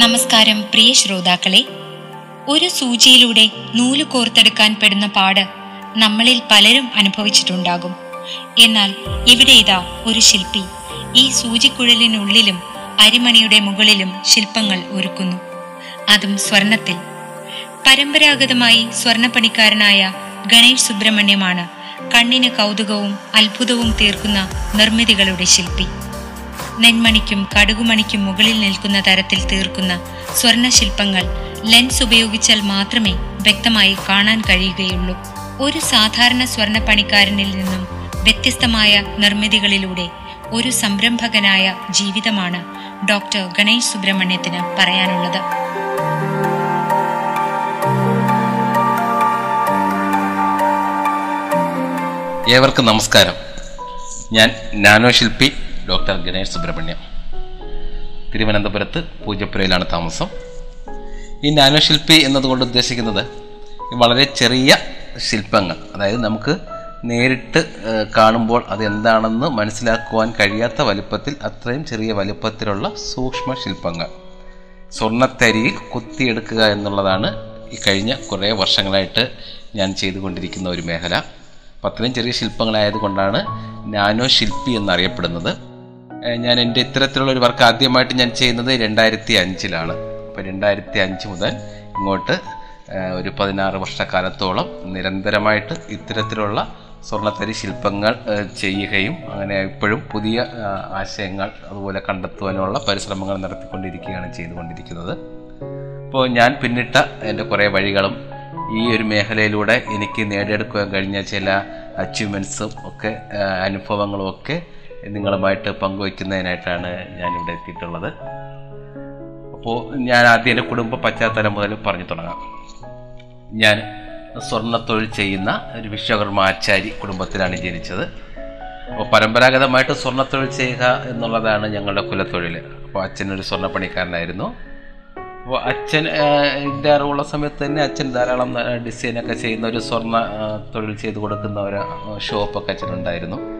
നമസ്കാരം പ്രിയ ശ്രോതാക്കളെ ഒരു സൂചിയിലൂടെ നൂൽ കോർത്തെടുക്കാൻ പെടുന്ന പാട് നമ്മളിൽ പലരും അനുഭവിച്ചിട്ടുണ്ടാകും. എന്നാൽ ഇവിടെ ഇതാ ഒരു ശില്പി. ഈ സൂചിക്കുഴലിനുള്ളിലും അരിമണിയുടെ മുകളിലും ശില്പങ്ങൾ ഒരുക്കുന്നു. അതും സ്വർണത്തിൽ. പരമ്പരാഗതമായി സ്വർണപ്പണിക്കാരനായ ഗണേഷ് സുബ്രഹ്മണ്യമാണ് കണ്ണിന് കൗതുകവും അത്ഭുതവും തീർക്കുന്ന നിർമ്മിതികളുടെ ശില്പി. നെന്മണിക്കും കടുകുമണിക്കും മുകളിൽ നിൽക്കുന്ന തരത്തിൽ തീർക്കുന്ന സ്വർണശില്പങ്ങൾ ലെൻസ് ഉപയോഗിച്ചാൽ മാത്രമേ വ്യക്തമായി കാണാൻ കഴിയുകയുള്ളൂ. ഒരു സാധാരണ സ്വർണപ്പണിക്കാരനിൽ നിന്നും വ്യത്യസ്തമായ നിർമ്മിതികളിലൂടെ ഒരു സംരംഭകനായ ജീവിതമാണ് ഡോക്ടർ ഗണേഷ് സുബ്രഹ്മണ്യത്തിന് പറയാനുള്ളത്. ഏവർക്കും നമസ്കാരം. ഞാൻ നാനോ ശില്പി ഡോക്ടർ ഗണേഷ് സുബ്രഹ്മണ്യം. തിരുവനന്തപുരത്ത് പൂജപ്പുരയിലാണ് താമസം. ഈ നാനോ ശില്പി എന്നതുകൊണ്ട് ഉദ്ദേശിക്കുന്നത് വളരെ ചെറിയ ശില്പങ്ങൾ. അതായത് നമുക്ക് നേരിട്ട് കാണുമ്പോൾ അതെന്താണെന്ന് മനസ്സിലാക്കുവാൻ കഴിയാത്ത വലുപ്പത്തിൽ അത്രയും ചെറിയ വലുപ്പത്തിലുള്ള സൂക്ഷ്മ ശില്പങ്ങൾ. സ്വർണത്തരിയിൽ കുത്തിയെടുക്കുക എന്നുള്ളതാണ് ഈ കഴിഞ്ഞ കുറേ വർഷങ്ങളായിട്ട് ഞാൻ ചെയ്തുകൊണ്ടിരിക്കുന്ന ഒരു മേഖല. അപ്പം അത്രയും ചെറിയ ശില്പങ്ങളായതുകൊണ്ടാണ് നാനോ ശില്പി എന്നറിയപ്പെടുന്നത്. ഞാൻ എന്റെ ഇത്തരത്തിലുള്ള ഒരു വർക്ക് ആദ്യമായിട്ട് ഞാൻ ചെയ്യുന്നത് രണ്ടായിരത്തി അഞ്ചിലാണ് അപ്പോൾ രണ്ടായിരത്തി അഞ്ച് മുതൽ ഇങ്ങോട്ട് ഒരു പതിനാറ് വർഷക്കാലത്തോളം നിരന്തരമായിട്ട് ഇത്തരത്തിലുള്ള സ്വർണത്തരി ശില്പങ്ങൾ ചെയ്യുകയും അങ്ങനെ ഇപ്പോഴും പുതിയ ആശയങ്ങൾ അതുപോലെ കണ്ടെത്തുവാനുള്ള പരിശ്രമങ്ങൾ നടത്തിക്കൊണ്ടിരിക്കുകയാണ് ചെയ്തുകൊണ്ടിരിക്കുന്നത്. അപ്പോൾ ഞാൻ പിന്നിട്ട എന്റെ കുറേ വഴികളും ഈ ഒരു മേഖലയിലൂടെ എനിക്ക് നേടിയെടുക്കുവാൻ കഴിഞ്ഞ ചില അച്ചീവ്മെന്റ്സും ഒക്കെ അനുഭവങ്ങളും ഒക്കെ നിങ്ങളുമായിട്ട് പങ്കുവയ്ക്കുന്നതിനായിട്ടാണ് ഞാനിവിടെ എത്തിയിട്ടുള്ളത്. അപ്പോൾ ഞാൻ ആദ്യം എന്റെ കുടുംബ പശ്ചാത്തലം മുതൽ പറഞ്ഞു തുടങ്ങാം. ഞാൻ സ്വർണത്തൊഴിൽ ചെയ്യുന്ന ഒരു വിശ്വകർമ്മ ആചാരി കുടുംബത്തിലാണ് ജനിച്ചത്. അപ്പോൾ പരമ്പരാഗതമായിട്ട് സ്വർണത്തൊഴിൽ ചെയ്യുക എന്നുള്ളതാണ് ഞങ്ങളുടെ കുലത്തൊഴിൽ. അപ്പോൾ അച്ഛനൊരു സ്വർണപ്പണിക്കാരനായിരുന്നു. അപ്പോൾ അച്ഛൻ എന്റെ അറിവുള്ള സമയത്ത് തന്നെ അച്ഛൻ ധാരാളം ഡിസൈനൊക്കെ ചെയ്യുന്ന ഒരു സ്വർണ തൊഴിൽ ചെയ്ത് കൊടുക്കുന്ന ഒരു ഷോപ്പൊക്കെ അച്ഛനുണ്ടായിരുന്നു.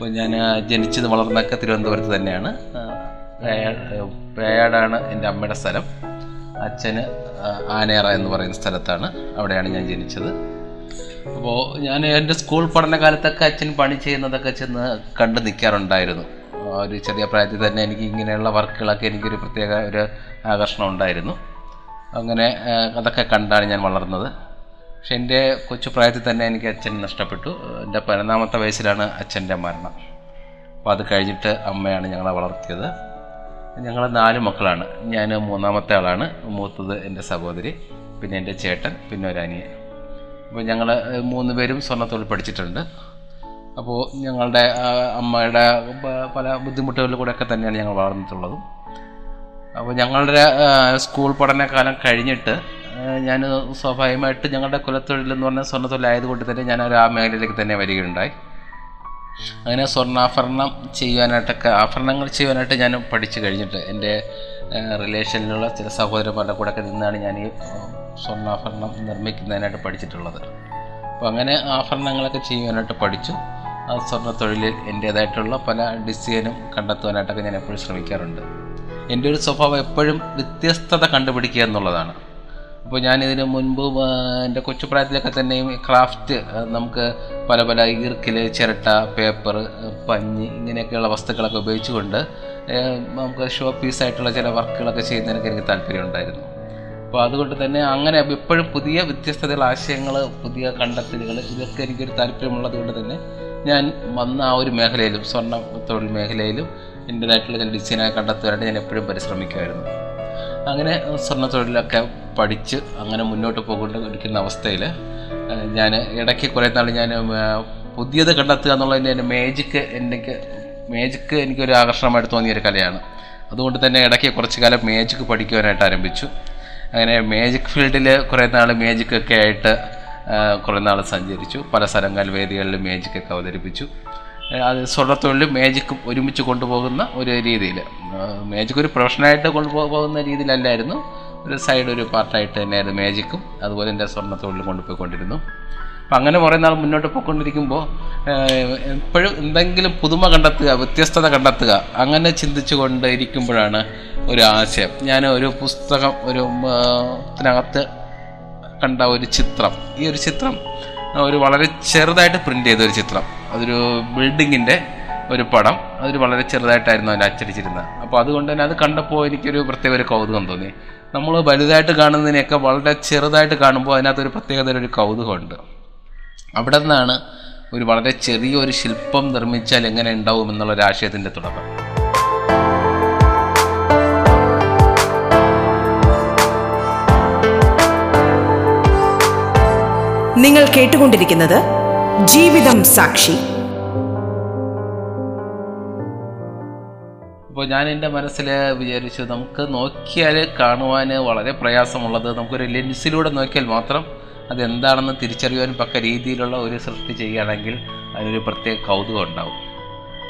അപ്പോൾ ഞാൻ ജനിച്ചത് വളർന്നൊക്കെ തിരുവനന്തപുരത്ത് തന്നെയാണ്. പ്രയാടാണ് എന്റെ അമ്മയുടെ സ്ഥലം. അച്ഛന് ആനേറ എന്ന് പറയുന്ന സ്ഥലത്താണ് അവിടെയാണ് ഞാൻ ജനിച്ചത്. അപ്പോൾ ഞാൻ എന്റെ സ്കൂൾ പഠനകാലത്തൊക്കെ അച്ഛൻ പണി ചെയ്യുന്നതൊക്കെ ചെന്ന് കണ്ടു നിൽക്കാറുണ്ടായിരുന്നു ഒരു ചെറിയ പ്രായത്തിൽ തന്നെ എനിക്ക് ഇങ്ങനെയുള്ള വർക്കുകളൊക്കെ എനിക്കൊരു പ്രത്യേക ഒരു ആകർഷണം ഉണ്ടായിരുന്നു. അങ്ങനെ അതൊക്കെ കണ്ടാണ് ഞാൻ വളർന്നത്. പക്ഷെ എന്റെ കൊച്ചു പ്രായത്തിൽ തന്നെ എനിക്ക് അച്ഛൻ നഷ്ടപ്പെട്ടു. എന്റെ പതിനൊന്നാമത്തെ വയസ്സിലാണ് അച്ഛന്റെ മരണം. അപ്പോൾ അത് കഴിഞ്ഞിട്ട് അമ്മയാണ് ഞങ്ങളെ വളർത്തിയത്. ഞങ്ങൾ നാല് മക്കളാണ്. ഞാൻ മൂന്നാമത്തെ ആളാണ്. മൂത്തത് എന്റെ സഹോദരി പിന്നെ എന്റെ ചേട്ടൻ പിന്നെ ഒരു അനിയൻ. അപ്പോൾ ഞങ്ങൾ മൂന്ന് പേരും സ്വർണത്തൊഴിൽ പഠിച്ചിട്ടുണ്ട്. അപ്പോൾ ഞങ്ങളുടെ അമ്മയുടെ പല ബുദ്ധിമുട്ടുകളിൽ കൂടെയൊക്കെ തന്നെയാണ് ഞങ്ങൾ വളർന്നിട്ടുള്ളതും. അപ്പോൾ ഞങ്ങളുടെ സ്കൂൾ പഠനകാലം കഴിഞ്ഞിട്ട് ഞാൻ സ്വാഭാവികമായിട്ട് ഞങ്ങളുടെ കുലത്തൊഴിൽ എന്ന് പറഞ്ഞാൽ സ്വർണത്തൊഴിലായതുകൊണ്ട് തന്നെ ഞാൻ ആ മേഖലയിലേക്ക് തന്നെ വരികയുണ്ടായി. അങ്ങനെ സ്വർണാഭരണം ചെയ്യുവാനായിട്ടൊക്കെ ആഭരണങ്ങൾ ചെയ്യുവാനായിട്ട് ഞാൻ പഠിച്ചു കഴിഞ്ഞിട്ട് എന്റെ റിലേഷനിലുള്ള ചില സഹോദരന്മാരുടെ കൂടെ ഒക്കെ നിന്നാണ് ഞാൻ ഈ സ്വർണാഭരണം നിർമ്മിക്കുന്നതിനായിട്ട് പഠിച്ചിട്ടുള്ളത്. അപ്പോൾ അങ്ങനെ ആഭരണങ്ങളൊക്കെ ചെയ്യുവാനായിട്ട് പഠിച്ചു. ആ സ്വർണ തൊഴിലിൽ എന്റേതായിട്ടുള്ള പല ഡിസൈനും കണ്ടെത്തുവാനായിട്ടൊക്കെ ഞാൻ എപ്പോഴും ശ്രമിക്കാറുണ്ട്. എന്റെ ഒരു സ്വഭാവം എപ്പോഴും വ്യത്യസ്തത കണ്ടുപിടിക്കുക എന്നുള്ളതാണ്. അപ്പോൾ ഞാനിതിന് മുൻപ് എന്റെ കൊച്ചുപ്രായത്തിലൊക്കെ തന്നെയും ക്രാഫ്റ്റ് നമുക്ക് പല പല ഈർക്കിൽ ചിരട്ട പേപ്പർ പഞ്ഞി ഇങ്ങനെയൊക്കെയുള്ള വസ്തുക്കളൊക്കെ ഉപയോഗിച്ചുകൊണ്ട് നമുക്ക് ഷോ പീസായിട്ടുള്ള ചില വർക്കുകളൊക്കെ ചെയ്യുന്നതിനൊക്കെ എനിക്ക് താല്പര്യമുണ്ടായിരുന്നു അപ്പോൾ അതുകൊണ്ട് തന്നെ അങ്ങനെ എപ്പോഴും പുതിയ വ്യത്യസ്തതയുള്ള ആശയങ്ങൾ പുതിയ കണ്ടെത്തലുകൾ ഇതൊക്കെ എനിക്കൊരു താല്പര്യമുള്ളത് കൊണ്ട് തന്നെ ഞാൻ വന്ന ആ ഒരു മേഖലയിലും സ്വർണ തൊഴിൽ മേഖലയിലും എന്റേതായിട്ടുള്ള ചില ഡിസൈനൊക്കെ കണ്ടെത്തുവാനായിട്ട് ഞാൻ എപ്പോഴും പരിശ്രമിക്കുമായിരുന്നു. അങ്ങനെ സ്വർണ തൊഴിലൊക്കെ പഠിച്ച് അങ്ങനെ മുന്നോട്ട് പോകൊണ്ടിരിക്കുന്ന അവസ്ഥയിൽ ഞാൻ ഇടയ്ക്ക് കുറേ നാൾ ഞാൻ പുതിയത് കണ്ടെത്തുക എന്നുള്ളതിന്റെ എന്റെ മേജിക്ക് എനിക്ക് മേജിക്ക് എനിക്കൊരു ആകർഷണമായിട്ട് തോന്നിയ ഒരു കലയാണ്. അതുകൊണ്ട് തന്നെ ഇടയ്ക്ക് കുറച്ച് കാലം മേജിക്ക് പഠിക്കുവാനായിട്ട് ആരംഭിച്ചു. അങ്ങനെ മേജിക് ഫീൽഡിൽ കുറേ നാൾ മേജിക്കൊക്കെ ആയിട്ട് കുറേ നാൾ സഞ്ചരിച്ചു. പല സ്ഥലങ്ങളിൽ വേദികളിൽ മേജിക്കൊക്കെ അവതരിപ്പിച്ചു. അത് സ്വർണത്തൊഴിലും മേജിക്കും ഒരുമിച്ച് കൊണ്ടുപോകുന്ന ഒരു രീതിയിൽ മാജിക് ഒരു പ്രൊഫഷനായിട്ട് കൊണ്ടുപോകുന്ന രീതിയിലല്ലായിരുന്നു. ഒരു സൈഡ് ഒരു പാർട്ടായിട്ട് തന്നെയായിരുന്നു മാജിക്കും അതുപോലെ എന്റെ സ്വർണ തൊഴിൽ കൊണ്ടുപോയിക്കൊണ്ടിരുന്നു. അപ്പം അങ്ങനെ കുറേ നാൾ മുന്നോട്ട് പോയിക്കൊണ്ടിരിക്കുമ്പോൾ എപ്പോഴും എന്തെങ്കിലും പുതുമ കണ്ടെത്തുക വ്യത്യസ്തത കണ്ടെത്തുക അങ്ങനെ ചിന്തിച്ചു കൊണ്ടിരിക്കുമ്പോഴാണ് ഒരു ആശയം. ഞാൻ ഒരു പുസ്തകം ഒരു ഇതിനകത്ത് കണ്ട ഒരു ചിത്രം. ഈ ഒരു ചിത്രം ഒരു വളരെ ചെറുതായിട്ട് പ്രിന്റ് ചെയ്ത ഒരു ചിത്രം. അതൊരു ബിൽഡിങ്ങിന്റെ ഒരു പടം. അതൊരു വളരെ ചെറുതായിട്ടായിരുന്നു അതിൽ അച്ചടിച്ചിരുന്നത്. അപ്പോൾ അതുകൊണ്ട് തന്നെ അത് കണ്ടപ്പോൾ എനിക്കൊരു പ്രത്യേക ഒരു കൗതുകം തോന്നി. നമ്മൾ വലുതായിട്ട് കാണുന്നതിനെയൊക്കെ വളരെ ചെറുതായിട്ട് കാണുമ്പോൾ അതിനകത്തൊരു പ്രത്യേകത ഒരു കൗതുകമുണ്ട്. അവിടെ നിന്നാണ് ഒരു വളരെ ചെറിയൊരു ശില്പം നിർമ്മിച്ചാൽ എങ്ങനെ ഉണ്ടാവും എന്നുള്ള ഒരു ആശയത്തിന്റെ തുടക്കം. നിങ്ങൾ കേട്ടുകൊണ്ടിരിക്കുന്നത് ജീവിതം സാക്ഷി. അപ്പോൾ ഞാൻ എന്റെ മനസ്സിൽ വിചാരിച്ചു നമുക്ക് നോക്കിയാൽ കാണുവാൻ വളരെ പ്രയാസമുള്ളത്. നമുക്കൊരു ലെൻസിലൂടെ നോക്കിയാൽ മാത്രം അതെന്താണെന്ന് തിരിച്ചറിയാൻ പക്ക രീതിയിലുള്ള ഒരു സൃഷ്ടി ചെയ്യുകയാണെങ്കിൽ അതിനൊരു പ്രത്യേക കൗതുകം ഉണ്ടാവും.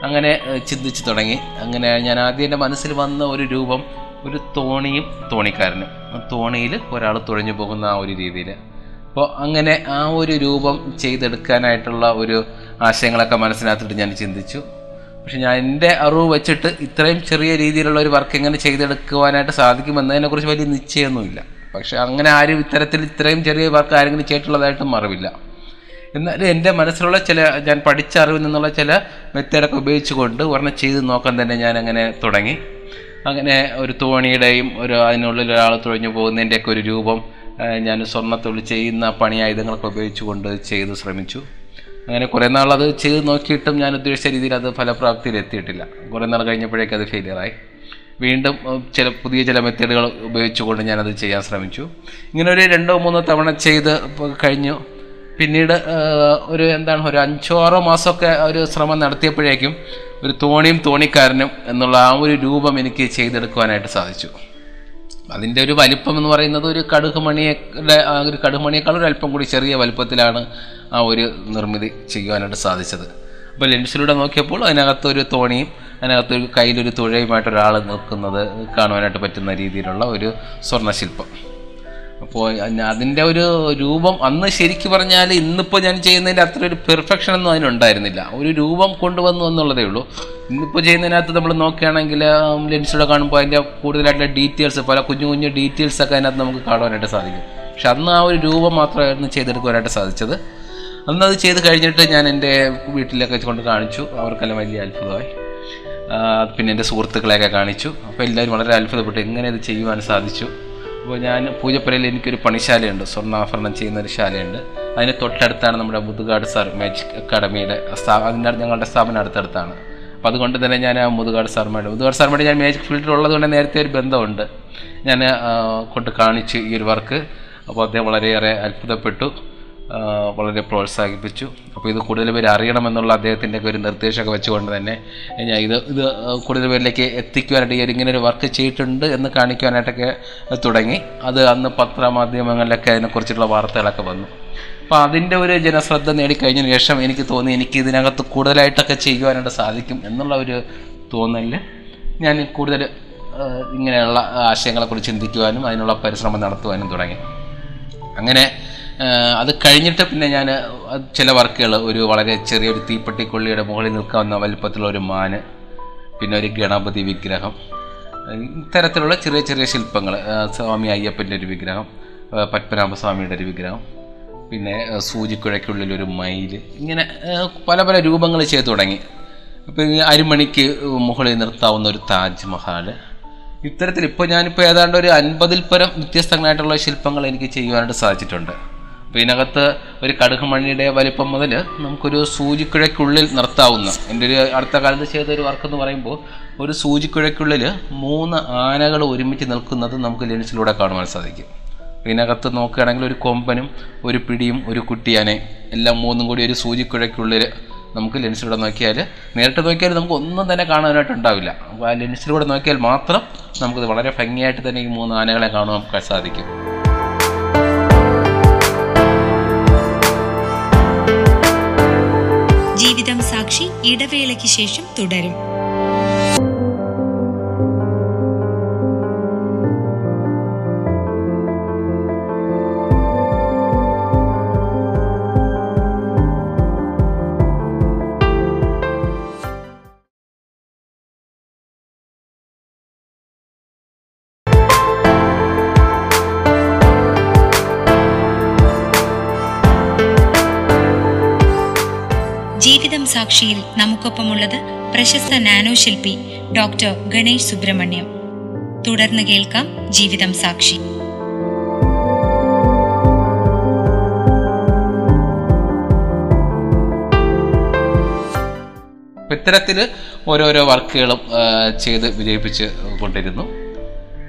അങ്ങനെ ചിന്തിച്ചു തുടങ്ങി. അങ്ങനെ ഞാൻ ആദ്യം എന്റെ മനസ്സിൽ വന്ന ഒരു രൂപം ഒരു തോണിയും തോണിക്കാരനും. തോണിയിൽ ഒരാൾ തുഴഞ്ഞു പോകുന്ന ആ ഒരു രീതിയിൽ അപ്പോൾ അങ്ങനെ ആ ഒരു രൂപം ചെയ്തെടുക്കാനായിട്ടുള്ള ഒരു ആശയങ്ങളൊക്കെ മനസ്സിനകത്തിട്ട് ഞാൻ ചിന്തിച്ചു. പക്ഷെ ഞാൻ എന്റെ അറിവ് വെച്ചിട്ട് ഇത്രയും ചെറിയ രീതിയിലുള്ള ഒരു വർക്ക് എങ്ങനെ ചെയ്തെടുക്കുവാനായിട്ട് സാധിക്കുമെന്നതിനെക്കുറിച്ച് വലിയ നിശ്ചയമൊന്നുമില്ല. പക്ഷെ അങ്ങനെ ആരും ഇത്തരത്തിൽ ഇത്രയും ചെറിയ വർക്ക് ആരെങ്കിലും ചെയ്തിട്ടുള്ളതായിട്ടും അറിവില്ല എന്നാലും എന്റെ മനസ്സിലുള്ള ചില ഞാൻ പഠിച്ച അറിവിൽ നിന്നുള്ള ചില മെത്തേഡൊക്കെ ഉപയോഗിച്ചുകൊണ്ട് ഒരെണ്ണം ചെയ്ത് നോക്കാൻ തന്നെ ഞാൻ അങ്ങനെ തുടങ്ങി. അങ്ങനെ ഒരു തോണിയുടെയും ഒരു അതിനുള്ളിൽ ഒരാൾ തുഴഞ്ഞു പോകുന്നതിന്റെയൊക്കെ ഒരു രൂപം ഞാൻ സ്വർണത്തൊഴിൽ ചെയ്യുന്ന പണിയായുധങ്ങളൊക്കെ ഉപയോഗിച്ചുകൊണ്ട് ചെയ്ത് ശ്രമിച്ചു. അങ്ങനെ കുറേ നാൾ അത് ചെയ്ത് നോക്കിയിട്ടും ഞാൻ ഉദ്ദേശിച്ച രീതിയിൽ അത് ഫലപ്രാപ്തിയിൽ എത്തിയിട്ടില്ല. കുറേ നാൾ കഴിഞ്ഞപ്പോഴേക്കും അത് ഫെയിലിയറായി വീണ്ടും ചില പുതിയ ചില മെത്തേഡുകൾ ഉപയോഗിച്ചുകൊണ്ട് ഞാനത് ചെയ്യാൻ ശ്രമിച്ചു. ഇങ്ങനെ ഒരു രണ്ടോ മൂന്നോ തവണ ചെയ്ത് കഴിഞ്ഞു. പിന്നീട് ഒരു എന്താണ് ഒരു അഞ്ചോ ആറോ മാസമൊക്കെ ഒരു ശ്രമം നടത്തിയപ്പോഴേക്കും ഒരു തോണിയും തോണിക്കാരനും എന്നുള്ള ആ ഒരു രൂപം എനിക്ക് ചെയ്തെടുക്കുവാനായിട്ട് സാധിച്ചു. അതിന്റെ ഒരു വലിപ്പം എന്ന് പറയുന്നത് ഒരു കടുകുമണിയുടെ ആ ഒരു കടുകുമണിയേക്കാൾ ഒരു അല്പം കൂടി ചെറിയ വലിപ്പത്തിലാണ് ആ ഒരു നിർമ്മിതി ചെയ്യുവാനായിട്ട് സാധിച്ചത്. അപ്പോൾ ലെൻസിലൂടെ നോക്കിയപ്പോൾ അതിനകത്തൊരു തോണിയും അതിനകത്തൊരു കയ്യിലൊരു തുഴയുമായിട്ട് ഒരാൾ നിൽക്കുന്നത് കാണുവാനായിട്ട് പറ്റുന്ന രീതിയിലുള്ള ഒരു സ്വർണശില്പം. അപ്പോൾ അതിന്റെ ഒരു രൂപം അന്ന് ശരിക്ക് പറഞ്ഞാൽ ഇന്നിപ്പോൾ ഞാൻ ചെയ്യുന്നതിന്റെ അത്ര ഒരു പെർഫെക്ഷൻ ഒന്നും അതിനുണ്ടായിരുന്നില്ല ഒരു രൂപം കൊണ്ടുവന്നു എന്നുള്ളതേ ഉള്ളൂ. ഇന്നിപ്പോൾ ചെയ്യുന്നതിനകത്ത് നമ്മൾ നോക്കുകയാണെങ്കിൽ ലെൻസിലൂടെ കാണുമ്പോൾ അതിന്റെ കൂടുതലായിട്ടുള്ള ഡീറ്റെയിൽസ് പല കുഞ്ഞു കുഞ്ഞു ഡീറ്റെയിൽസൊക്കെ അതിനകത്ത് നമുക്ക് കാണുവാനായിട്ട് സാധിക്കും. പക്ഷെ അന്ന് ആ ഒരു രൂപം മാത്രമായിരുന്നു ചെയ്തെടുക്കുവാനായിട്ട് സാധിച്ചത്. അന്ന് അത് ചെയ്ത് കഴിഞ്ഞിട്ട് ഞാൻ എന്റെ വീട്ടിലൊക്കെ കൊണ്ട് കാണിച്ചു. അവർക്കെല്ലാം വലിയ അത്ഭുതമായി. പിന്നെ എന്റെ സുഹൃത്തുക്കളെയൊക്കെ കാണിച്ചു. അപ്പോൾ എല്ലാവരും വളരെ അത്ഭുതപ്പെട്ടു. എങ്ങനെ ഇത് ചെയ്യുവാൻ സാധിച്ചു? അപ്പോൾ ഞാൻ പൂജപ്പുരയിൽ എനിക്കൊരു പണിശാലയുണ്ട്. സ്വർണാഭരണം ചെയ്യുന്ന ഒരു ശാലയുണ്ട്. അതിന് തൊട്ടടുത്താണ് നമ്മുടെ മുതുകാട് സാർ മാജിക് അക്കാഡമിയുടെ അതിന്റെ ഞങ്ങളുടെ സ്ഥാപനം അടുത്തടുത്താണ്. അപ്പോൾ അതുകൊണ്ട് തന്നെ ഞാൻ ആ മുതുകാട് സാറുമായിട്ട് മുതുകാട് സാറുമായിട്ട് ഞാൻ മാജിക് ഫീൽഡിൽ ഉള്ളതുകൊണ്ട് നേരത്തെ ഒരു ബന്ധമുണ്ട്. ഞാൻ കൊണ്ട് കാണിച്ചു ഈ ഒരു വർക്ക്. അപ്പോൾ അദ്ദേഹം വളരെയേറെ അത്ഭുതപ്പെട്ടു. വളരെ പ്രോത്സാഹിപ്പിച്ചു. അപ്പോൾ ഇത് കൂടുതൽ പേര് അറിയണമെന്നുള്ള അദ്ദേഹത്തിന്റെ ഒരു നിർദ്ദേശമൊക്കെ വെച്ചുകൊണ്ട് തന്നെ ഞാൻ ഇത് ഇത് കൂടുതൽ പേരിലേക്ക് എത്തിക്കുവാനായിട്ട് ഈ ഇങ്ങനെ ഒരു വർക്ക് ചെയ്തിട്ടുണ്ട് എന്ന് കാണിക്കുവാനായിട്ടൊക്കെ തുടങ്ങി. അത് അന്ന് പത്രമാധ്യമങ്ങളിലൊക്കെ അതിനെക്കുറിച്ചുള്ള വാർത്തകളൊക്കെ വന്നു. അപ്പോൾ അതിന്റെ ഒരു ജനശ്രദ്ധ നേടിക്കഴിഞ്ഞതിന് ശേഷം എനിക്ക് തോന്നി എനിക്ക് ഇതിനകത്ത് കൂടുതലായിട്ടൊക്കെ ചെയ്യുവാനായിട്ട് സാധിക്കും എന്നുള്ള ഒരു തോന്നലിൽ ഞാൻ കൂടുതൽ ഇങ്ങനെയുള്ള ആശയങ്ങളെക്കുറിച്ച് ചിന്തിക്കുവാനും അതിനുള്ള പരിശ്രമം നടത്തുവാനും തുടങ്ങി. അങ്ങനെ അത് കഴിഞ്ഞിട്ട് പിന്നെ ഞാൻ ചില വർക്കുകൾ ഒരു വളരെ ചെറിയൊരു തീപ്പെട്ടിക്കൊള്ളിയുടെ മുകളിൽ നിൽക്കാവുന്ന വലിപ്പത്തിലുള്ള ഒരു മാന് പിന്നെ ഒരു ഗണപതി വിഗ്രഹം ഇത്തരത്തിലുള്ള ചെറിയ ചെറിയ ശില്പങ്ങൾ സ്വാമി അയ്യപ്പന്റെ ഒരു വിഗ്രഹം പത്മനാഭസ്വാമിയുടെ ഒരു വിഗ്രഹം പിന്നെ സൂചിക്കുഴയ്ക്കുള്ളിൽ ഒരു മയിൽ ഇങ്ങനെ പല പല രൂപങ്ങൾ ചെയ്തു തുടങ്ങി. അപ്പോൾ ഈ അരിമണിക്ക് മുകളിൽ നിർത്താവുന്ന ഒരു താജ്മഹൽ ഇത്തരത്തിൽ ഇപ്പോൾ ഞാനിപ്പോൾ ഏതാണ്ട് ഒരു അൻപതിൽ പരം വ്യത്യസ്തങ്ങളായിട്ടുള്ള ശില്പങ്ങൾ എനിക്ക് ചെയ്യുവാനായിട്ട് സാധിച്ചിട്ടുണ്ട്. അപ്പോൾ ഇതിനകത്ത് ഒരു കടുക് മണ്ണിയുടെ വലിപ്പം മുതൽ നമുക്കൊരു സൂചിക്കുഴയ്ക്കുള്ളിൽ നിർത്താവുന്ന എന്റെ ഒരു അടുത്ത കാലത്ത് ചെയ്ത ഒരു വർക്ക് എന്ന് പറയുമ്പോൾ ഒരു സൂചിക്കുഴയ്ക്കുള്ളിൽ മൂന്ന് ആനകൾ ഒരുമിച്ച് നിൽക്കുന്നത് നമുക്ക് ലെൻസിലൂടെ കാണുവാൻ സാധിക്കും. ഇതിനകത്ത് നോക്കുകയാണെങ്കിൽ ഒരു കൊമ്പനും ഒരു പിടിയും ഒരു കുട്ടിയാനെ എല്ലാം മൂന്നും കൂടി ഒരു സൂചിക്കുഴയ്ക്കുള്ളിൽ നമുക്ക് ലെൻസിലൂടെ നോക്കിയാൽ നേരിട്ട് നോക്കിയാൽ നമുക്ക് ഒന്നും തന്നെ കാണാനായിട്ട് ഉണ്ടാവില്ല. അപ്പോൾ ആ ലെൻസിലൂടെ നോക്കിയാൽ മാത്രം നമുക്കിത് വളരെ ഭംഗിയായിട്ട് തന്നെ ഈ മൂന്ന് ആനകളെ കാണുവാൻ സാധിക്കും. സാക്ഷി ഇടവേളയ്ക്ക് ശേഷം തുടരും ജീവിതം സാക്ഷിയിൽ നമുക്കൊപ്പമുള്ളത് പ്രശസ്ത നാനോ ശില്പി ഡോക്ടർ ഗണേഷ് സുബ്രഹ്മണ്യം. തുടർന്ന് കേൾക്കാം ജീവിതം സാക്ഷി. ഇത്തരത്തിൽ ഓരോരോ വർക്കുകളും ചെയ്ത് വിജയിപ്പിച്ച് കൊണ്ടിരുന്നു.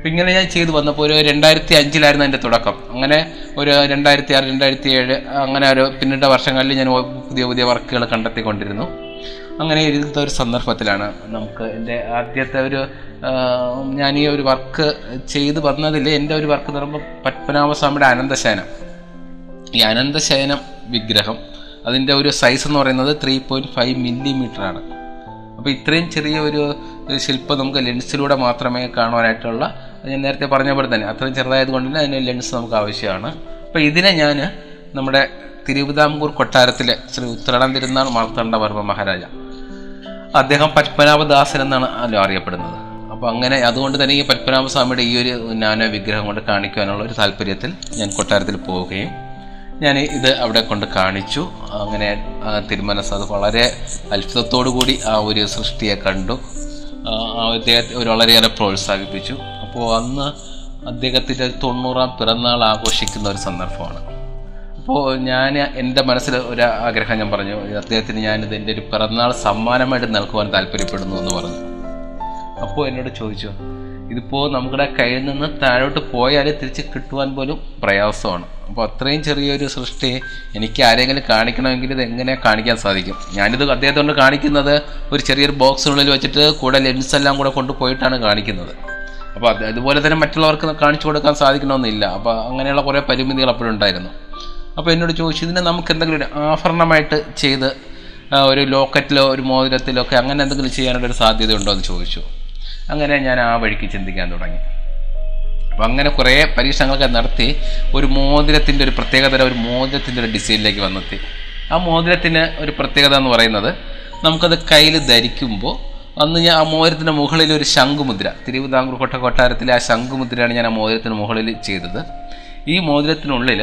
അപ്പം ഇങ്ങനെ ഞാൻ ചെയ്തു വന്നപ്പോൾ ഒരു രണ്ടായിരത്തി അഞ്ചിലായിരുന്നു എന്റെ തുടക്കം. അങ്ങനെ ഒരു രണ്ടായിരത്തി ആറ് രണ്ടായിരത്തി ഏഴ് അങ്ങനെ ഒരു പിന്നീട് വർഷങ്ങളിൽ ഞാൻ പുതിയ പുതിയ വർക്കുകൾ കണ്ടെത്തിക്കൊണ്ടിരുന്നു. അങ്ങനെ ഇരുന്ന ഒരു സന്ദർഭത്തിലാണ് നമുക്ക് എന്റെ ആദ്യത്തെ ഒരു ഞാൻ ഈ ഒരു വർക്ക് ചെയ്ത് വന്നതിൽ എന്റെ ഒരു വർക്ക് എന്ന് പറയുമ്പോൾ പത്മനാഭസ്വാമിയുടെ അനന്തശയനം. ഈ അനന്തശയനം വിഗ്രഹം അതിന്റെ ഒരു സൈസ് എന്ന് പറയുന്നത് ത്രീ പോയിന്റ് ഫൈവ് മില്ലിമീറ്റർ ആണ്. അപ്പോൾ ഇത്രയും ചെറിയ ഒരു ശില്പം നമുക്ക് ലെൻസിലൂടെ മാത്രമേ കാണുവാനായിട്ടുള്ള ഞാൻ നേരത്തെ പറഞ്ഞ പോലെ തന്നെ അത്രയും ചെറുതായത് കൊണ്ട് തന്നെ അതിന് ലെൻസ് നമുക്ക് ആവശ്യമാണ്. അപ്പോൾ ഇതിനെ ഞാൻ നമ്മുടെ തിരുവിതാംകൂർ കൊട്ടാരത്തിലെ ശ്രീ ഉത്രാടം തിരുനാൾ മാർത്താണ്ഡവർമ്മ മഹാരാജ. അദ്ദേഹം പത്മനാഭദാസൻ എന്നാണ് അല്ലോ അറിയപ്പെടുന്നത്. അപ്പോൾ അങ്ങനെ അതുകൊണ്ട് തന്നെ ഈ പത്മനാഭസ്വാമിയുടെ ഈ ഒരു നാനോ വിഗ്രഹം കൊണ്ട് കാണിക്കുവാനുള്ള ഒരു താല്പര്യത്തിൽ ഞാൻ കൊട്ടാരത്തിൽ പോവുകയും ഞാൻ ഇത് അവിടെ കൊണ്ട് കാണിച്ചു. അങ്ങനെ തിരുമനസ് അത് വളരെ അത്ഭുതത്തോടു കൂടി ആ ഒരു സൃഷ്ടിയെ കണ്ടു. അദ്ദേഹത്തെ വളരെയേറെ പ്രോത്സാഹിപ്പിച്ചു. അപ്പോൾ അന്ന് അദ്ദേഹത്തിന്റെ തൊണ്ണൂറാം പിറന്നാൾ ആഘോഷിക്കുന്ന ഒരു സന്ദർഭമാണ്. അപ്പോൾ ഞാൻ എന്റെ മനസ്സിൽ ഒരു ആഗ്രഹം ഞാൻ പറഞ്ഞു അദ്ദേഹത്തിന് ഞാനിത് എന്റെ ഒരു പിറന്നാൾ സമ്മാനമായിട്ട് നൽകുവാൻ താല്പര്യപ്പെടുന്നു എന്ന് പറഞ്ഞു. അപ്പോൾ എന്നോട് ചോദിച്ചു ഇതിപ്പോൾ നമ്മുടെ കയ്യിൽ നിന്ന് താഴോട്ട് പോയാൽ തിരിച്ച് കിട്ടുവാൻ പോലും പ്രയാസമാണ്. അപ്പോൾ അത്രയും ചെറിയൊരു സൃഷ്ടി എനിക്ക് ആരെങ്കിലും കാണിക്കണമെങ്കിൽ ഇത് എങ്ങനെ കാണിക്കാൻ സാധിക്കും? ഞാനിത് അദ്ദേഹത്തെ കൊണ്ട് കാണിക്കുന്നത് ഒരു ചെറിയൊരു ബോക്സിനുള്ളിൽ വെച്ചിട്ട് കൂടെ ലെൻസ് എല്ലാം കൂടെ കൊണ്ടുപോയിട്ടാണ് കാണിക്കുന്നത്. അപ്പോൾ അത് അതുപോലെ തന്നെ മറ്റുള്ളവർക്ക് കാണിച്ചു കൊടുക്കാൻ സാധിക്കണമെന്നില്ല. അപ്പോൾ അങ്ങനെയുള്ള കുറേ പരിമിതികൾ അപ്പോഴുണ്ടായിരുന്നു അപ്പോൾ എന്നോട് ചോദിച്ചു ഇതിനെ നമുക്ക് എന്തെങ്കിലും ഒരു ആഭരണമായിട്ട് ചെയ്ത് ഒരു ലോക്കറ്റിലോ ഒരു മോതിരത്തിലോ ഒക്കെ അങ്ങനെ എന്തെങ്കിലും ചെയ്യാനുള്ള ഒരു സാധ്യത ഉണ്ടോ എന്ന് ചോദിച്ചു. അങ്ങനെ ഞാൻ ആ വഴിക്ക് ചിന്തിക്കാൻ തുടങ്ങി. അപ്പം അങ്ങനെ കുറേ പരീക്ഷണങ്ങളൊക്കെ നടത്തി ഒരു മോതിരത്തിന്റെ ഒരു പ്രത്യേകതര ഒരു മോതിരത്തിന്റെ ഒരു ഡിസൈനിലേക്ക് വന്നെത്തി. ആ മോതിരത്തിന് ഒരു പ്രത്യേകത എന്ന് പറയുന്നത് നമുക്കത് കയ്യിൽ ധരിക്കുമ്പോൾ അന്ന് ഞാൻ ആ മോതിരത്തിന്റെ മുകളിൽ ഒരു ശംഖുമുദ്ര തിരുവിതാംകൂർ കോട്ട കൊട്ടാരത്തിലെ ആ ശംഖുമുദ്രയാണ് ഞാൻ ആ മോതിരത്തിന് മുകളിൽ ചെയ്തത്. ഈ മോതിരത്തിനുള്ളിൽ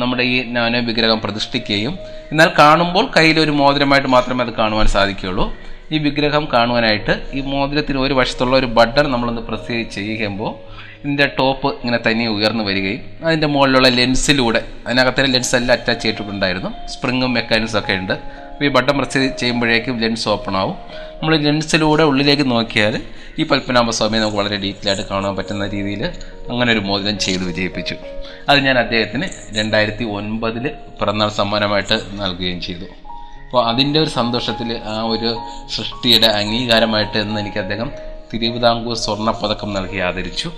നമ്മുടെ ഈ നാനോ വിഗ്രഹം പ്രതിഷ്ഠിക്കുകയും എന്നാൽ കാണുമ്പോൾ കയ്യിൽ ഒരു മോതിരമായിട്ട് മാത്രമേ അത് കാണുവാൻ സാധിക്കുകയുള്ളൂ. ഈ വിഗ്രഹം കാണുവാനായിട്ട് ഈ മോതിരത്തിന് ഒരു വശത്തുള്ള ഒരു ബട്ടൺ നമ്മളൊന്ന് പ്രസ് ചെയ്യുമ്പോൾ ഇതിന്റെ ടോപ്പ് ഇങ്ങനെ തനിയെ ഉയർന്നു വരികയും അതിന്റെ മുകളിലുള്ള ലെൻസിലൂടെ അതിനകത്തെ ലെൻസ് എല്ലാം അറ്റാച്ച് ചെയ്തിട്ടുണ്ടായിരുന്നു. സ്പ്രിങ്ങും മെക്കാനിക്സും ഒക്കെ ഉണ്ട്. ഈ ബട്ടൺ പ്രസ് ചെയ്യുമ്പോഴേക്കും ലെൻസ് ഓപ്പൺ ആവും. നമ്മൾ ലെൻസിലൂടെ ഉള്ളിലേക്ക് നോക്കിയാൽ ഈ പത്മനാഭസ്വാമിയെ നമുക്ക് വളരെ ഡീറ്റെയിൽ ആയിട്ട് കാണാൻ പറ്റുന്ന രീതിയിൽ അങ്ങനെ ഒരു മോതിരം ചെയ്ത് വിജയിപ്പിച്ചു. അത് ഞാൻ അദ്ദേഹത്തിന് രണ്ടായിരത്തി ഒൻപതിൽ പിറന്നാൾ സമ്മാനമായിട്ട് നൽകുകയും ചെയ്തു. അപ്പോൾ അതിന്റെ ഒരു സന്തോഷത്തിൽ ആ ഒരു സൃഷ്ടിയുടെ അംഗീകാരമായിട്ട് എന്ന് എനിക്ക് അദ്ദേഹം തിരുവിതാംകൂർ സ്വർണ പതക്കം നൽകി ആദരിച്ചു.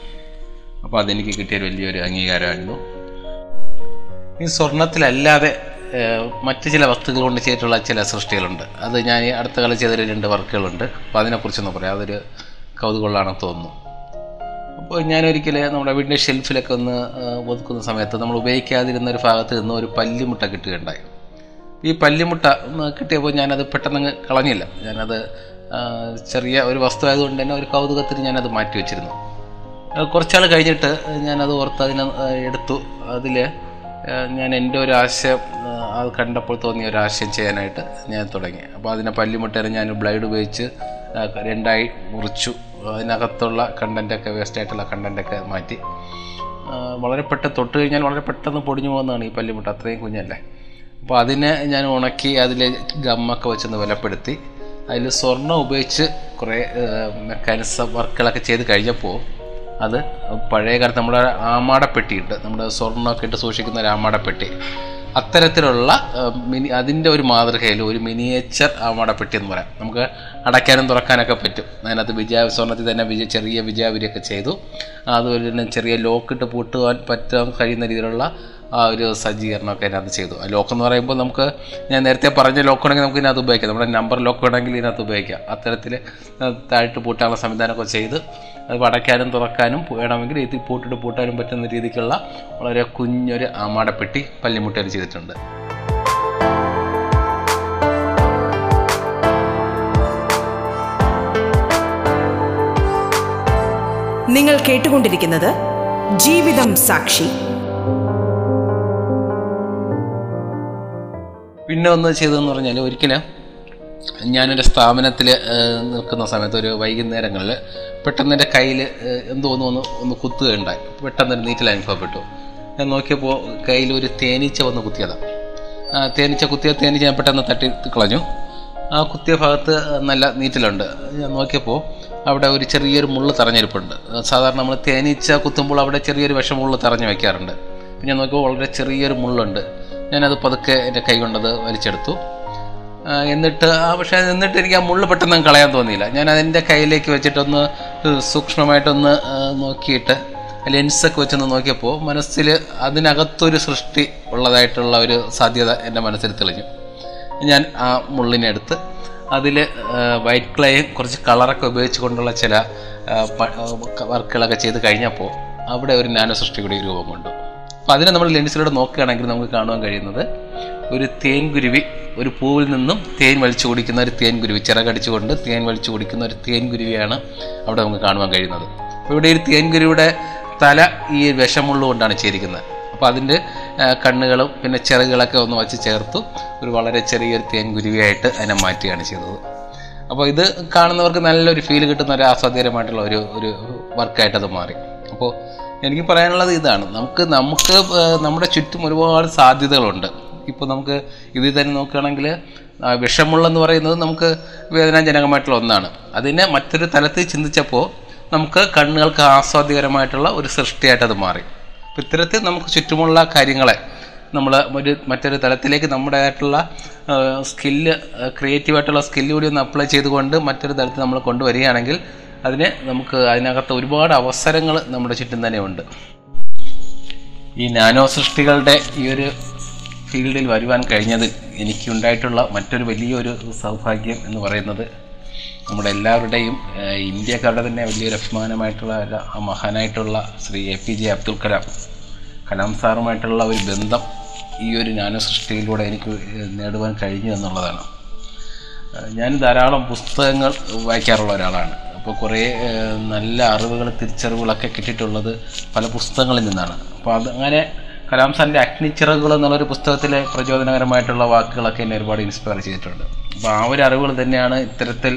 അപ്പോൾ അതെനിക്ക് കിട്ടിയൊരു വലിയൊരു അംഗീകാരമായിരുന്നു. ഈ സ്വർണത്തിലല്ലാതെ മറ്റു ചില വസ്തുക്കൾ കൊണ്ട് ചെയ്തിട്ടുള്ള ചില സൃഷ്ടികളുണ്ട്. അത് ഞാൻ അടുത്ത കാലം ചെയ്തൊരു രണ്ട് വർക്കുകളുണ്ട്. അപ്പോൾ അതിനെക്കുറിച്ചൊന്ന് പറയാം. അതൊരു കൗതുകമുള്ളതാണെന്ന് തോന്നുന്നു. അപ്പോൾ ഞാനൊരിക്കൽ നമ്മുടെ വീടിന്റെ ഷെൽഫിലൊക്കെ ഒന്ന് ഒതുക്കുന്ന സമയത്ത് നമ്മൾ ഉപയോഗിക്കാതിരുന്ന ഒരു ഭാഗത്ത് നിന്ന് ഒരു പല്ലിമുട്ട കിട്ടുകയുണ്ടായി. ഈ പല്ലിമുട്ട കിട്ടിയപ്പോൾ ഞാനത് പെട്ടെന്ന് കളഞ്ഞില്ല. ഞാനത് ചെറിയ ഒരു വസ്തു ആയതുകൊണ്ട് തന്നെ ഒരു കൗതുകത്തിന് ഞാനത് മാറ്റി വെച്ചിരുന്നു. കുറച്ചാൾ കഴിഞ്ഞിട്ട് ഞാനത് ഓർത്ത് അതിനെ എടുത്തു. അതിൽ ഞാൻ എന്റെ ഒരു ആശയം അത് കണ്ടപ്പോൾ തോന്നിയ ഒരു ആശയം ചെയ്യാനായിട്ട് ഞാൻ തുടങ്ങി. അപ്പോൾ അതിനെ പല്ലിമുട്ടേനെ ഞാൻ ബ്ലൈഡ് ഉപയോഗിച്ച് രണ്ടായി മുറിച്ചു. അതിനകത്തുള്ള കണ്ടന്റൊക്കെ വേസ്റ്റായിട്ടുള്ള കണ്ടന്റൊക്കെ മാറ്റി. വളരെ പെട്ടെന്ന് തൊട്ട് കഴിഞ്ഞാൽ വളരെ പെട്ടെന്ന് പൊടിഞ്ഞു പോകുന്നതാണ് ഈ പല്ലിമുട്ട. അത്രയും കുഞ്ഞല്ലേ. അപ്പോൾ അതിനെ ഞാൻ ഉണക്കി അതിൽ ഗമ്മൊക്കെ വെച്ചൊന്ന് വിലപ്പെടുത്തി. അതിൽ സ്വർണം ഉപയോഗിച്ച് കുറേ മെക്കാനിസം വർക്കുകളൊക്കെ ചെയ്ത് കഴിഞ്ഞപ്പോൾ അത് പഴയ കാലത്ത് നമ്മുടെ ആമാടപ്പെട്ടിയിട്ട് നമ്മുടെ സ്വർണമൊക്കെ ഇട്ട് സൂക്ഷിക്കുന്ന ഒരു ആമാടപ്പെട്ടി. അത്തരത്തിലുള്ള മിനി അതിന്റെ ഒരു മാതൃകയിൽ ഒരു മിനിയേച്ചർ ആമാടപ്പെട്ടി എന്ന് പറയാം. നമുക്ക് അടയ്ക്കാനും തുറക്കാനൊക്കെ പറ്റും. അതിനകത്ത് വിജയ സ്വർണത്തിൽ തന്നെ വിജയ ചെറിയ വിജയാവിരിയൊക്കെ ചെയ്തു. അതുപോലെ തന്നെ ചെറിയ ലോക്കിട്ട് പൂട്ടുവാൻ പറ്റാൻ കഴിയുന്ന രീതിയിലുള്ള ആ ഒരു സജ്ജീകരണമൊക്കെ അതിനകത്ത് ചെയ്തു. ആ ലോക്ക് എന്ന് പറയുമ്പോൾ നമുക്ക് ഞാൻ നേരത്തെ പറഞ്ഞ ലോക്ക് ഉണ്ടെങ്കിൽ നമുക്ക് ഇതിനകത്ത് ഉപയോഗിക്കാം. നമ്മുടെ നമ്പർ ലോക്ക് വേണമെങ്കിൽ ഇതിനകത്ത് ഉപയോഗിക്കാം. അത്തരത്തിൽ താഴ്ത്ത് പൂട്ടാനുള്ള സംവിധാനമൊക്കെ ചെയ്ത് അത് അടയ്ക്കാനും തുറക്കാനും വേണമെങ്കിൽ ഇതിൽ പൂട്ടിട്ട് പൂട്ടാനും പറ്റുന്ന രീതിക്കുള്ള വളരെ കുഞ്ഞൊരു ആമാടപ്പെട്ടി പല്ലിമുട്ടയിൽ ചെയ്തിട്ടുണ്ട്. നിങ്ങൾ കേട്ടുകൊണ്ടിരിക്കുന്നത് ജീവിതം സാക്ഷി. പിന്നെ ഒന്ന് ചെയ്തതെന്ന് പറഞ്ഞാൽ ഒരിക്കലും ഞാനൊരു സ്ഥാപനത്തിൽ നിൽക്കുന്ന സമയത്ത് ഒരു വൈകുന്നേരങ്ങളിൽ പെട്ടെന്ന് എന്റെ കയ്യിൽ എന്തോ ഒന്ന് ഒന്ന് ഒന്ന് കുത്തുകയുണ്ടായി. പെട്ടെന്നൊരു നീറ്റൽ അനുഭവപ്പെട്ടു. ഞാൻ നോക്കിയപ്പോൾ കയ്യിൽ ഒരു തേനീച്ച വന്ന് കുത്തിയതാണ് ആ തേനീച്ച കുത്തിയ തേനീച്ച ഞാൻ പെട്ടെന്ന് തട്ടി കളഞ്ഞു. ആ കുത്തിയ ഭാഗത്ത് നല്ല നീറ്റലുണ്ട്. ഞാൻ നോക്കിയപ്പോൾ അവിടെ ഒരു ചെറിയൊരു മുള്ള് തറഞ്ഞിരിപ്പുണ്ട് സാധാരണ നമ്മൾ തേനീച്ച കുത്തുമ്പോൾ അവിടെ ചെറിയൊരു വിഷമുള്ള് തറഞ്ഞു വയ്ക്കാറുണ്ട് പിന്നെ നോക്കിയപ്പോൾ വളരെ ചെറിയൊരു മുള്ളുണ്ട്. ഞാനത് പതുക്കെ എന്റെ കൈ കൊണ്ടത് വലിച്ചെടുത്തു. എന്നിട്ട് ആ പക്ഷേ എന്നിട്ട് എനിക്ക് ആ മുള്ള് പെട്ടെന്ന് കളയാൻ തോന്നിയില്ല. ഞാൻ അതിന്റെ കയ്യിലേക്ക് വെച്ചിട്ടൊന്ന് സൂക്ഷ്മമായിട്ടൊന്ന് നോക്കിയിട്ട് ലെൻസൊക്കെ വെച്ചൊന്ന് നോക്കിയപ്പോൾ മനസ്സിൽ അതിനകത്തൊരു സൃഷ്ടി ഉള്ളതായിട്ടുള്ള ഒരു സാധ്യത എന്റെ മനസ്സിൽ തെളിഞ്ഞു. ഞാൻ ആ മുള്ളിനെ എടുത്ത് അതിൽ വൈറ്റ് ക്ലേയും കുറച്ച് കളറൊക്കെ ഉപയോഗിച്ച് കൊണ്ടുള്ള ചില വർക്കുകളൊക്കെ ചെയ്ത് കഴിഞ്ഞപ്പോൾ അവിടെ ഒരു നാനോ സൃഷ്ടി കൂടി രൂപം കൊണ്ടു. അപ്പോൾ അതിനെ നമ്മൾ ലെൻസിലൂടെ നോക്കുകയാണെങ്കിൽ നമുക്ക് കാണുവാൻ കഴിയുന്നത് ഒരു തേൻകുരുവി ഒരു പൂവിൽ നിന്നും തേൻ വലിച്ചു കുടിക്കുന്ന ഒരു തേൻകുരുവി ചിറകടിച്ചുകൊണ്ട് തേൻ വലിച്ചു കുടിക്കുന്ന ഒരു തേൻകുരുവിയാണ് അവിടെ നമുക്ക് കാണുവാൻ കഴിയുന്നത്. അപ്പോൾ ഇവിടെ ഒരു തേൻകുരുവിയുടെ തല ഈ വിഷമുള്ള കൊണ്ടാണ് ചെയ്തിരിക്കുന്നത്. അപ്പോൾ അതിന്റെ കണ്ണുകളും പിന്നെ ചിറകുകളൊക്കെ ഒന്ന് വച്ച് ചേർത്തു ഒരു വളരെ ചെറിയൊരു തേൻകുരുവിയായിട്ട് അതിനെ മാറ്റുകയാണ് ചെയ്തത്. അപ്പോൾ ഇത് കാണുന്നവർക്ക് നല്ലൊരു ഫീൽ കിട്ടുന്ന ഒരു ആസ്വാദ്യകരമായിട്ടുള്ള ഒരു ഒരു വർക്കായിട്ട് അത് മാറി. അപ്പോൾ എനിക്ക് പറയാനുള്ളത് ഇതാണ്. നമുക്ക് നമുക്ക് നമ്മുടെ ചുറ്റും ഒരുപാട് സാധ്യതകളുണ്ട്. ഇപ്പോൾ നമുക്ക് ഇതിൽ തന്നെ നോക്കുകയാണെങ്കിൽ വിഷമുള്ളെന്ന് പറയുന്നത് നമുക്ക് വേദനാജനകമായിട്ടുള്ള ഒന്നാണ്. അതിനെ മറ്റൊരു തലത്തിൽ ചിന്തിച്ചപ്പോൾ നമുക്ക് കണ്ണുകൾക്ക് ആസ്വാദ്യകരമായിട്ടുള്ള ഒരു സൃഷ്ടിയായിട്ട് അത് മാറി. അപ്പം ഇത്തരത്തിൽ നമുക്ക് ചുറ്റുമുള്ള കാര്യങ്ങളെ നമ്മൾ ഒരു മറ്റൊരു തലത്തിലേക്ക് നമ്മുടേതായിട്ടുള്ള സ്കില്ല് ക്രിയേറ്റീവായിട്ടുള്ള സ്കില്ല് കൂടി ഒന്ന് അപ്ലൈ ചെയ്തുകൊണ്ട് മറ്റൊരു തലത്തിൽ നമ്മൾ കൊണ്ടുവരികയാണെങ്കിൽ അതിന് നമുക്ക് അതിനകത്ത് ഒരുപാട് അവസരങ്ങൾ നമ്മുടെ ചുറ്റും തന്നെ ഉണ്ട്. ഈ നാനോ സൃഷ്ടികളുടെ ഈ ഒരു ഫീൽഡിൽ വരുവാൻ കഴിഞ്ഞത് എനിക്കുണ്ടായിട്ടുള്ള മറ്റൊരു വലിയൊരു സൗഭാഗ്യം എന്ന് പറയുന്നത് നമ്മുടെ എല്ലാവരുടെയും ഇന്ത്യക്കാരുടെ തന്നെ വലിയൊരു അഭിമാനമായിട്ടുള്ള ആ മഹാനായിട്ടുള്ള Shri A P J Abdul Kalam. Kalam സാറുമായിട്ടുള്ള ഒരു ബന്ധം ഈ ഒരു നാനോ സൃഷ്ടിയിലൂടെ എനിക്ക് നേടുവാൻ കഴിഞ്ഞു എന്നുള്ളതാണ്. ഞാൻ ധാരാളം പുസ്തകങ്ങൾ വായിക്കാറുള്ള ഒരാളാണ്. അപ്പോൾ കുറേ നല്ല അറിവുകൾ തിരിച്ചറിവുകളൊക്കെ കിട്ടിയിട്ടുള്ളത് പല പുസ്തകങ്ങളിൽ നിന്നാണ്. അപ്പോൾ അത് അങ്ങനെ കലാം സാറിന്റെ അഗ്നിച്ചിറകുകൾ എന്നുള്ളൊരു പുസ്തകത്തിലെ പ്രചോദനകരമായിട്ടുള്ള വാക്കുകളൊക്കെ എന്നെ ഒരുപാട് ഇൻസ്പയർ ചെയ്തിട്ടുണ്ട്. അപ്പോൾ ആ ഒരു അറിവുകൾ തന്നെയാണ് ഇത്തരത്തിൽ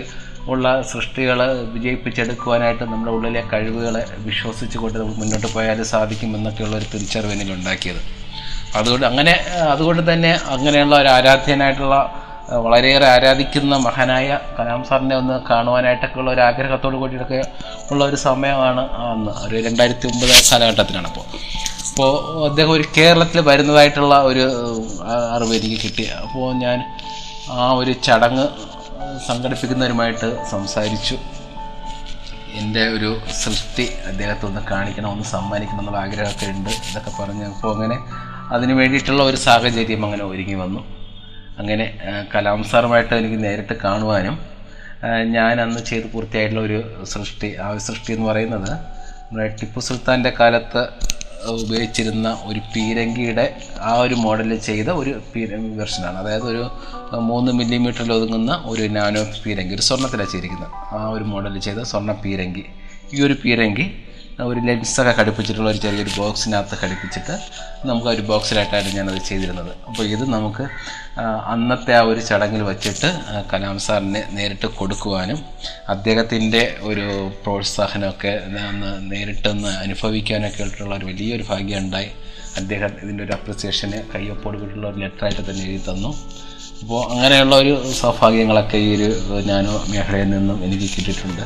ഉള്ള സൃഷ്ടികൾ വിജയിപ്പിച്ചെടുക്കുവാനായിട്ട് നമ്മുടെ ഉള്ളിലെ കഴിവുകളെ വിശ്വസിച്ചുകൊണ്ട് നമുക്ക് മുന്നോട്ട് പോയാൽ സാധിക്കുമെന്നൊക്കെയുള്ള ഒരു തിരിച്ചറിവ് എന്നിൽ ഉണ്ടാക്കിയത് അതുകൊണ്ട് അങ്ങനെ അതുകൊണ്ട് തന്നെ അങ്ങനെയുള്ള ഒരു ആരാധ്യനായിട്ടുള്ള വളരെയേറെ ആരാധിക്കുന്ന മഹാനായ കലാം സാറിനെ ഒന്ന് കാണുവാനായിട്ടൊക്കെ ഉള്ള ഒരു ആഗ്രഹത്തോടു കൂടിയിട്ടൊക്കെ ഉള്ള ഒരു സമയമാണ് അന്ന്. ഒരു രണ്ടായിരത്തി ഒമ്പത് കാലഘട്ടത്തിലാണ് അപ്പോൾ അപ്പോൾ അദ്ദേഹം ഒരു കേരളത്തിൽ വരുന്നതായിട്ടുള്ള ഒരു അറിവ് എനിക്ക് കിട്ടി. അപ്പോൾ ഞാൻ ആ ഒരു ചടങ്ങ് സംഘടിപ്പിക്കുന്നവരുമായിട്ട് സംസാരിച്ചു. എന്റെ ഒരു സൃഷ്ടി അദ്ദേഹത്തെ ഒന്ന് കാണിക്കണം ഒന്ന് സമ്മാനിക്കണം എന്നുള്ള ആഗ്രഹമൊക്കെ ഉണ്ട്. ഇതൊക്കെ പറഞ്ഞു അപ്പോൾ അങ്ങനെ അതിന് വേണ്ടിയിട്ടുള്ള ഒരു സാഹചര്യം അങ്ങനെ ഒരുങ്ങി വന്നു. അങ്ങനെ കലാം സാറുമായിട്ട് എനിക്ക് നേരിട്ട് കാണുവാനും ഞാൻ അന്ന് ചെയ്ത് പൂർത്തിയായിട്ടുള്ള ഒരു സൃഷ്ടി ആ സൃഷ്ടി എന്ന് പറയുന്നത് നമ്മുടെ ടിപ്പു സുൽത്താന്റെ കാലത്ത് ഉപയോഗിച്ചിരുന്ന ഒരു പീരങ്കിയുടെ ആ ഒരു മോഡലിൽ ചെയ്ത ഒരു പീരങ്കി വെർഷനാണ്. അതായത് ഒരു മൂന്ന് മില്ലിമീറ്ററിൽ ഒതുങ്ങുന്ന ഒരു നാനോ പീരങ്കി ഒരു സ്വർണത്തിലാണ് ചെയ്തിരിക്കുന്നത്. ആ ഒരു മോഡലിൽ ചെയ്ത സ്വർണ പീരങ്കി. ഈ ഒരു പീരങ്കി ഒരു ലെൻസൊക്കെ ഘടിപ്പിച്ചിട്ടുള്ള ഒരു ചെറിയൊരു ബോക്സിനകത്ത് ഘടിപ്പിച്ചിട്ട് നമുക്ക് ഒരു ബോക്സിലായിട്ടാണ് ഞാനത് ചെയ്തിരുന്നത്. അപ്പോൾ ഇത് നമുക്ക് അന്നത്തെ ആ ഒരു ചടങ്ങിൽ വച്ചിട്ട് കലാം സാറിനെ നേരിട്ട് കൊടുക്കുവാനും അദ്ദേഹത്തിന്റെ ഒരു പ്രോത്സാഹനമൊക്കെ നേരിട്ടൊന്ന് അനുഭവിക്കാനൊക്കെ ആയിട്ടുള്ള ഒരു വലിയൊരു ഭാഗ്യം ഉണ്ടായി അദ്ദേഹം ഇതിന്റെ ഒരു അപ്രിസിയേഷന് കയ്യൊപ്പോട് കൂടിയുള്ള ഒരു ലെറ്ററായിട്ട് തന്നെ എഴുതി തന്നു. അപ്പോൾ അങ്ങനെയുള്ള ഒരു സൗഭാഗ്യങ്ങളൊക്കെ ഈ ഒരു നാനോ മേഖലയിൽ നിന്നും എനിക്ക് കിട്ടിയിട്ടുണ്ട്.